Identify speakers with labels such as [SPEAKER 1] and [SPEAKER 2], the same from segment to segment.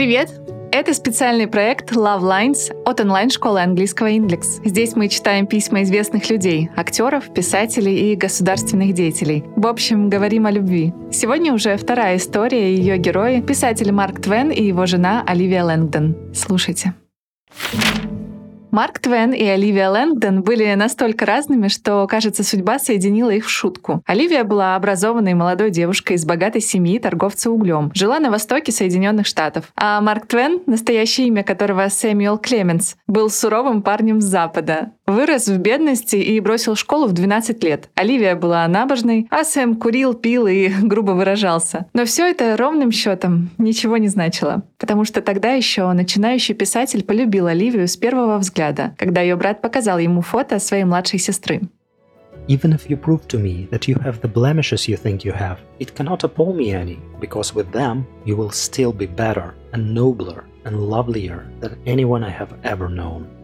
[SPEAKER 1] Привет! Это специальный проект Love Lines от онлайн-школы английского Index. Здесь мы читаем письма известных людей, актеров, писателей и государственных деятелей. В общем, говорим о любви. Сегодня уже вторая история ее герои — писатель Марк Твен и его жена Оливия Лэнгдон. Слушайте. Марк Твен и Оливия Лэнгдон были настолько разными, что, кажется, судьба соединила их в шутку. Оливия была образованной молодой девушкой из богатой семьи торговца углем. Жила на востоке Соединенных Штатов. А Марк Твен, настоящее имя которого Сэмюэл Клеменс, был суровым парнем с Запада. Вырос в бедности и бросил школу в 12 лет. Оливия была набожной, а Сэм курил, пил и грубо выражался. Но все это ровным счетом ничего не значило. Потому что тогда еще начинающий писатель полюбил Оливию с первого взгляда, когда ее брат показал ему фото своей младшей сестры.
[SPEAKER 2] Even if you prove to me that you have the blemishes you think you have, it cannot appall me any, because with them you will still be better and nobler and lovelier than anyone I have ever known.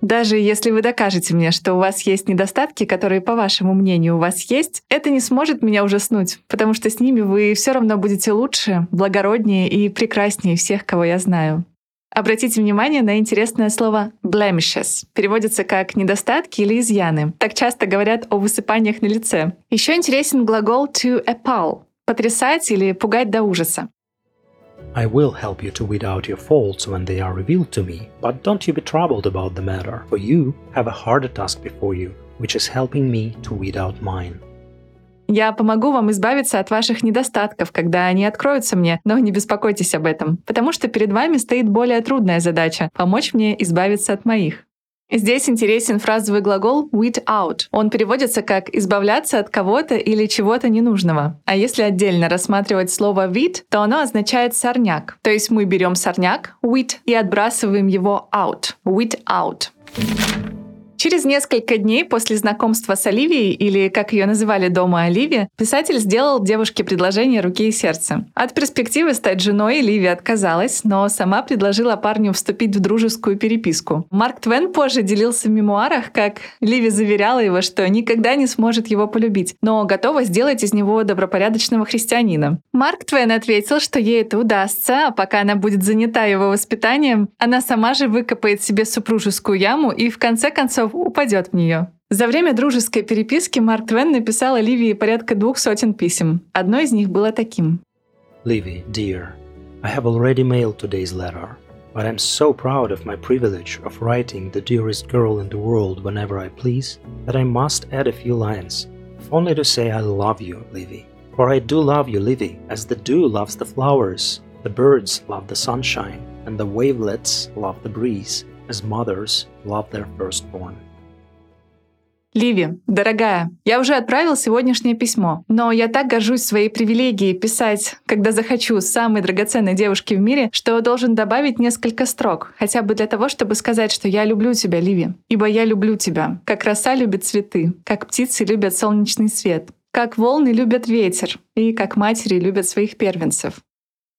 [SPEAKER 1] Даже если вы докажете мне, что у вас есть недостатки, которые, по вашему мнению, у вас есть, это не сможет меня ужаснуть, потому что с ними вы все равно будете лучше, благороднее и прекраснее всех, кого я знаю. Обратите внимание на интересное слово blemishes. Переводится как недостатки или изъяны. Так часто говорят о высыпаниях на лице. Еще интересен глагол to appall — потрясать или пугать до ужаса.
[SPEAKER 2] I will help you to weed out your faults when they are revealed to me, but don't you be troubled about the matter, for you have a harder task before you, which is helping me to weed out mine.
[SPEAKER 1] Я помогу вам избавиться от ваших недостатков, когда они откроются мне, но не беспокойтесь об этом, потому что перед вами стоит более трудная задача — помочь мне избавиться от моих. Здесь интересен фразовый глагол weed out. Он переводится как «избавляться от кого-то или чего-то ненужного». А если отдельно рассматривать слово weed, то оно означает сорняк. То есть мы берем сорняк, weed, и отбрасываем его out. Weed out. Через несколько дней после знакомства с Оливией, или как ее называли дома Оливия, писатель сделал девушке предложение руки и сердца. От перспективы стать женой Ливия отказалась, но сама предложила парню вступить в дружескую переписку. Марк Твен позже делился в мемуарах, как Ливи заверяла его, что никогда не сможет его полюбить, но готова сделать из него добропорядочного христианина. Марк Твен ответил, что ей это удастся, а пока она будет занята его воспитанием, она сама же выкопает себе супружескую яму и в конце концов упадет в нее. За время дружеской переписки Марк Твен написал Оливии порядка двух сотен писем. Одно из них было таким.
[SPEAKER 2] Livy, dear, I have already mailed today's letter, but I'm so proud of my privilege of writing the dearest girl in the world whenever I please that I must add a few lines, only to say I love you, Livy. For I do love you, Livy, as the dew loves the flowers, the birds love the sunshine, and the wavelets love the breeze, as mothers love their firstborn.
[SPEAKER 1] Ливи, дорогая, я уже отправил сегодняшнее письмо, но я так горжусь своей привилегией писать, когда захочу, самой драгоценной девушке в мире, что должен добавить несколько строк, хотя бы для того, чтобы сказать, что я люблю тебя, Ливи, ибо я люблю тебя, как роса любит цветы, как птицы любят солнечный свет, как волны любят ветер и как матери любят своих первенцев.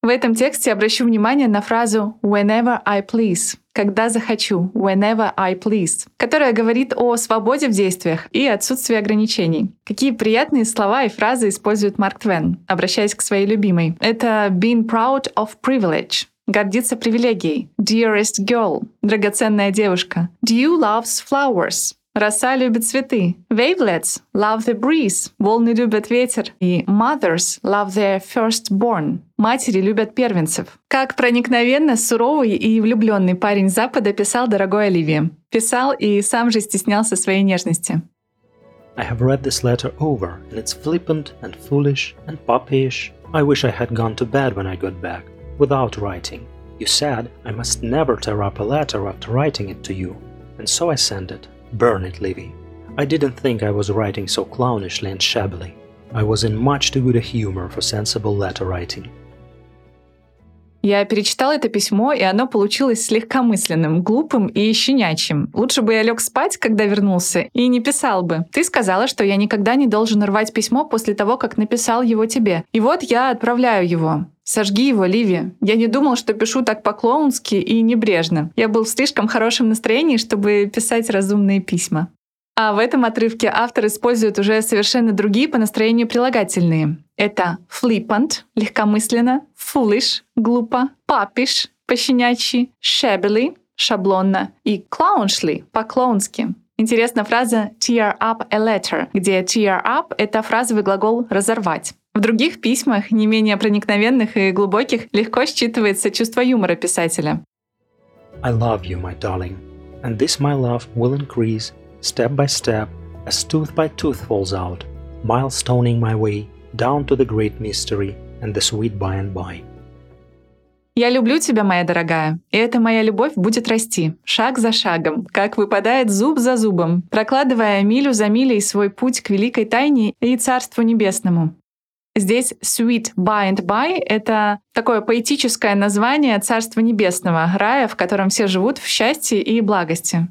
[SPEAKER 1] В этом тексте обращу внимание на фразу «whenever I please», «когда захочу», «whenever I please», которая говорит о свободе в действиях и отсутствии ограничений. Какие приятные слова и фразы использует Марк Твен, обращаясь к своей любимой. Это «being proud of privilege», гордиться привилегией. Dearest girl, драгоценная девушка. Dew loves flowers, Роса любит цветы. Wavelets love the breeze. Волны любят ветер. И mothers love their firstborn. Матери любят первенцев. Как проникновенно суровый и влюбленный парень Запада писал дорогой Оливии. Писал и сам же стеснялся своей нежности.
[SPEAKER 2] I have read this letter over, and it's flippant and foolish and puppyish. I wish I had gone to bed when I got back, without writing. You said I must never tear up a letter after writing it to you, and so I sent it. Burn it, Livy. I didn't think I was writing so clownishly and shabbily. I was in much too good a humor for sensible letter writing.
[SPEAKER 1] Я перечитала это письмо, и оно получилось слегкомысленным, глупым и щенячьим. Лучше бы я лег спать, когда вернулся, и не писал бы. Ты сказала, что я никогда не должен рвать письмо после того, как написал его тебе. И вот я отправляю его. Сожги его, Ливи. Я не думал, что пишу так по-клоунски и небрежно. Я был в слишком хорошем настроении, чтобы писать разумные письма. А в этом отрывке автор использует уже совершенно другие по настроению прилагательные. Это flippant — легкомысленно, foolish — глупо, puppish — пощенячьи, shabbily — шаблонно и clownishly — по-клоунски. Интересна фраза tear up a letter, где tear up — это фразовый глагол «разорвать». В других письмах, не менее проникновенных и глубоких, легко считывается чувство юмора писателя.
[SPEAKER 2] I love you, my darling, and this my love will increase step by step as tooth by tooth falls out, milestoning my way down to the great mystery and the sweet by and by.
[SPEAKER 1] Я люблю тебя, моя дорогая, и эта моя любовь будет расти, шаг за шагом, как выпадает зуб за зубом, прокладывая милю за милей свой путь к великой тайне и Царству Небесному. Здесь sweet by and by — это такое поэтическое название Царства Небесного, рая, в котором все живут в счастье и благости.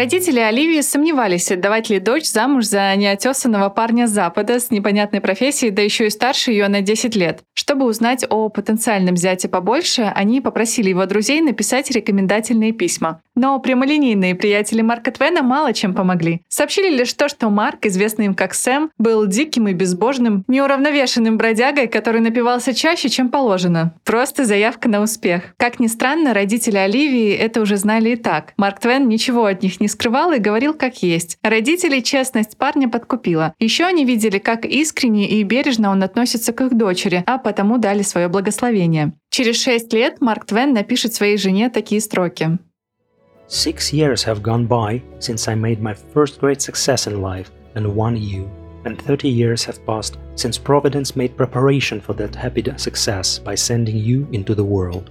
[SPEAKER 1] Родители Оливии сомневались, отдавать ли дочь замуж за неотесанного парня Запада с непонятной профессией, да еще и старше ее на 10 лет. Чтобы узнать о потенциальном зяте побольше, они попросили его друзей написать рекомендательные письма. Но прямолинейные приятели Марка Твена мало чем помогли. Сообщили лишь то, что Марк, известный им как Сэм, был диким и безбожным, неуравновешенным бродягой, который напивался чаще, чем положено. Просто заявка на успех. Как ни странно, родители Оливии это уже знали и так. Марк Твен ничего от них не скрывал и говорил как есть. Родители честность парня подкупила. Еще они видели, как искренне и бережно он относится к их дочери, а потому дали свое благословение. Через шесть лет Марк Твен напишет своей жене такие строки.
[SPEAKER 2] Six years have gone by since I made my first great success in life and won you, and 30 years have passed since Providence made preparation for that happy success by sending you into the world.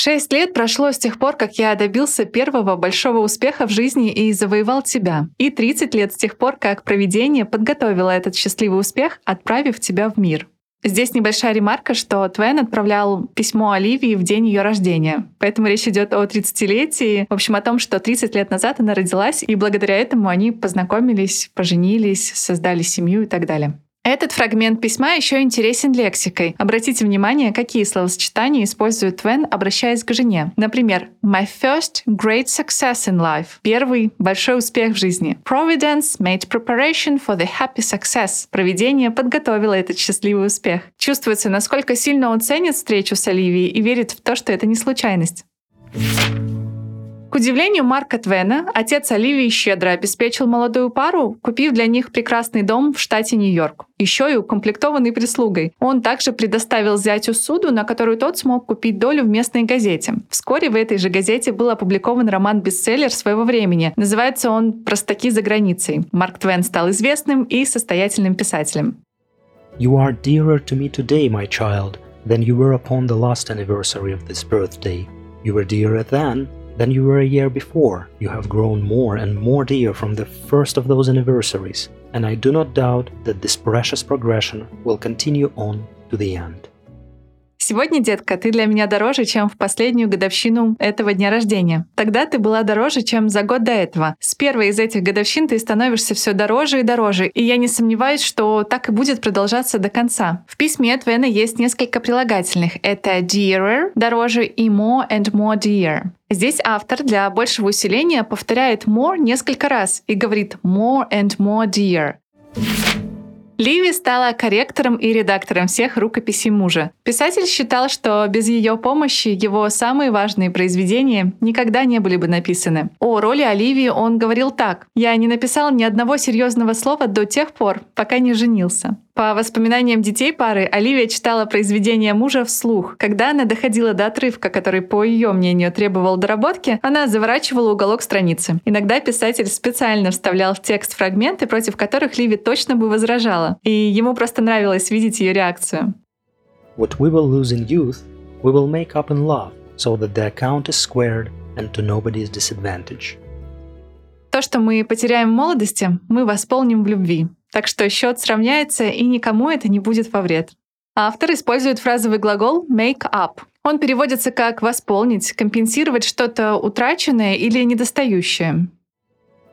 [SPEAKER 1] Шесть лет прошло с тех пор, как я добился первого большого успеха в жизни и завоевал тебя. И 30 лет с тех пор, как проведение подготовило этот счастливый успех, отправив тебя в мир. Здесь небольшая ремарка, что Твен отправлял письмо Оливии в день ее рождения. Поэтому речь идет о 30-летии, в общем, о том, что 30 лет назад она родилась, и благодаря этому они познакомились, поженились, создали семью и так далее. Этот фрагмент письма еще интересен лексикой. Обратите внимание, какие словосочетания использует Твен, обращаясь к жене. Например, «My first great success in life» — первый большой успех в жизни. «Providence made preparation for the happy success» — проведение подготовило этот счастливый успех. Чувствуется, насколько сильно он ценит встречу с Оливией и верит в то, что это не случайность. К удивлению Марка Твена, отец Оливии щедро обеспечил молодую пару, купив для них прекрасный дом в штате Нью-Йорк, еще и укомплектованный прислугой. Он также предоставил зятю суду, на которую тот смог купить долю в местной газете. Вскоре в этой же газете был опубликован роман-бестселлер своего времени. Называется он «Простаки за границей». Марк Твен стал известным и состоятельным писателем.
[SPEAKER 2] You are dearer to me today, my child, than you were upon the last anniversary of this birthday. You were dearer then than you were a year before. You have grown more and more dear from the first of those anniversaries, and I do not doubt that this precious progression will continue on to the end.
[SPEAKER 1] Сегодня, детка, ты для меня дороже, чем в последнюю годовщину этого дня рождения. Тогда ты была дороже, чем за год до этого. С первой из этих годовщин ты становишься все дороже и дороже, и я не сомневаюсь, что так и будет продолжаться до конца. В письме Твена есть несколько прилагательных. Это dearer, дороже, и more and more dear. Здесь автор для большего усиления повторяет more несколько раз и говорит more and more dear. Ливи стала корректором и редактором всех рукописей мужа. Писатель считал, что без ее помощи его самые важные произведения никогда не были бы написаны. О роли Оливии он говорил так. «Я не написал ни одного серьезного слова до тех пор, пока не женился». По воспоминаниям детей пары, Оливия читала произведения мужа вслух. Когда она доходила до отрывка, который, по ее мнению, требовал доработки, она заворачивала уголок страницы. Иногда писатель специально вставлял в текст фрагменты, против которых Ливи точно бы возражала. И ему просто нравилось видеть ее реакцию.
[SPEAKER 2] What we will lose in youth, we will make up in love, so that the account is squared and to nobody's disadvantage.
[SPEAKER 1] То, что мы потеряем в молодости, мы восполним в любви. Так что счет сравняется, и никому это не будет во вред. Автор использует фразовый глагол make up. Он переводится как восполнить, компенсировать что-то утраченное или недостающее.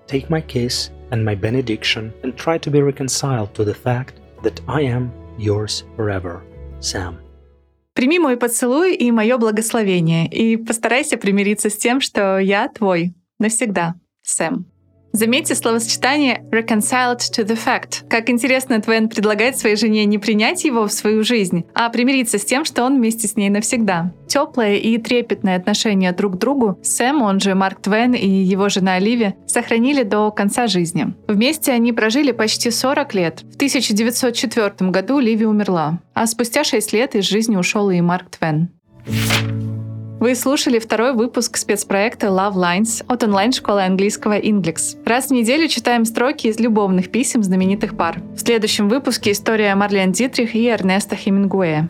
[SPEAKER 2] Take my kiss and my benediction and try to be reconciled to the fact that I am yours forever, Sam.
[SPEAKER 1] Прими мой поцелуй и мое благословение, и постарайся примириться с тем, что я твой навсегда, Сэм. Заметьте словосочетание reconciled to the fact. Как интересно, Твен предлагает своей жене не принять его в свою жизнь, а примириться с тем, что он вместе с ней навсегда. Теплое и трепетное отношение друг к другу Сэм, он же Марк Твен и его жена Оливия, сохранили до конца жизни. Вместе они прожили почти 40 лет. В 1904 году Ливи умерла, а спустя 6 лет из жизни ушел и Марк Твен. Вы слушали второй выпуск спецпроекта Love Lines от онлайн-школы английского Inglix. Раз в неделю читаем строки из любовных писем знаменитых пар. В следующем выпуске история Марлен Дитрих и Эрнеста Хемингуэя.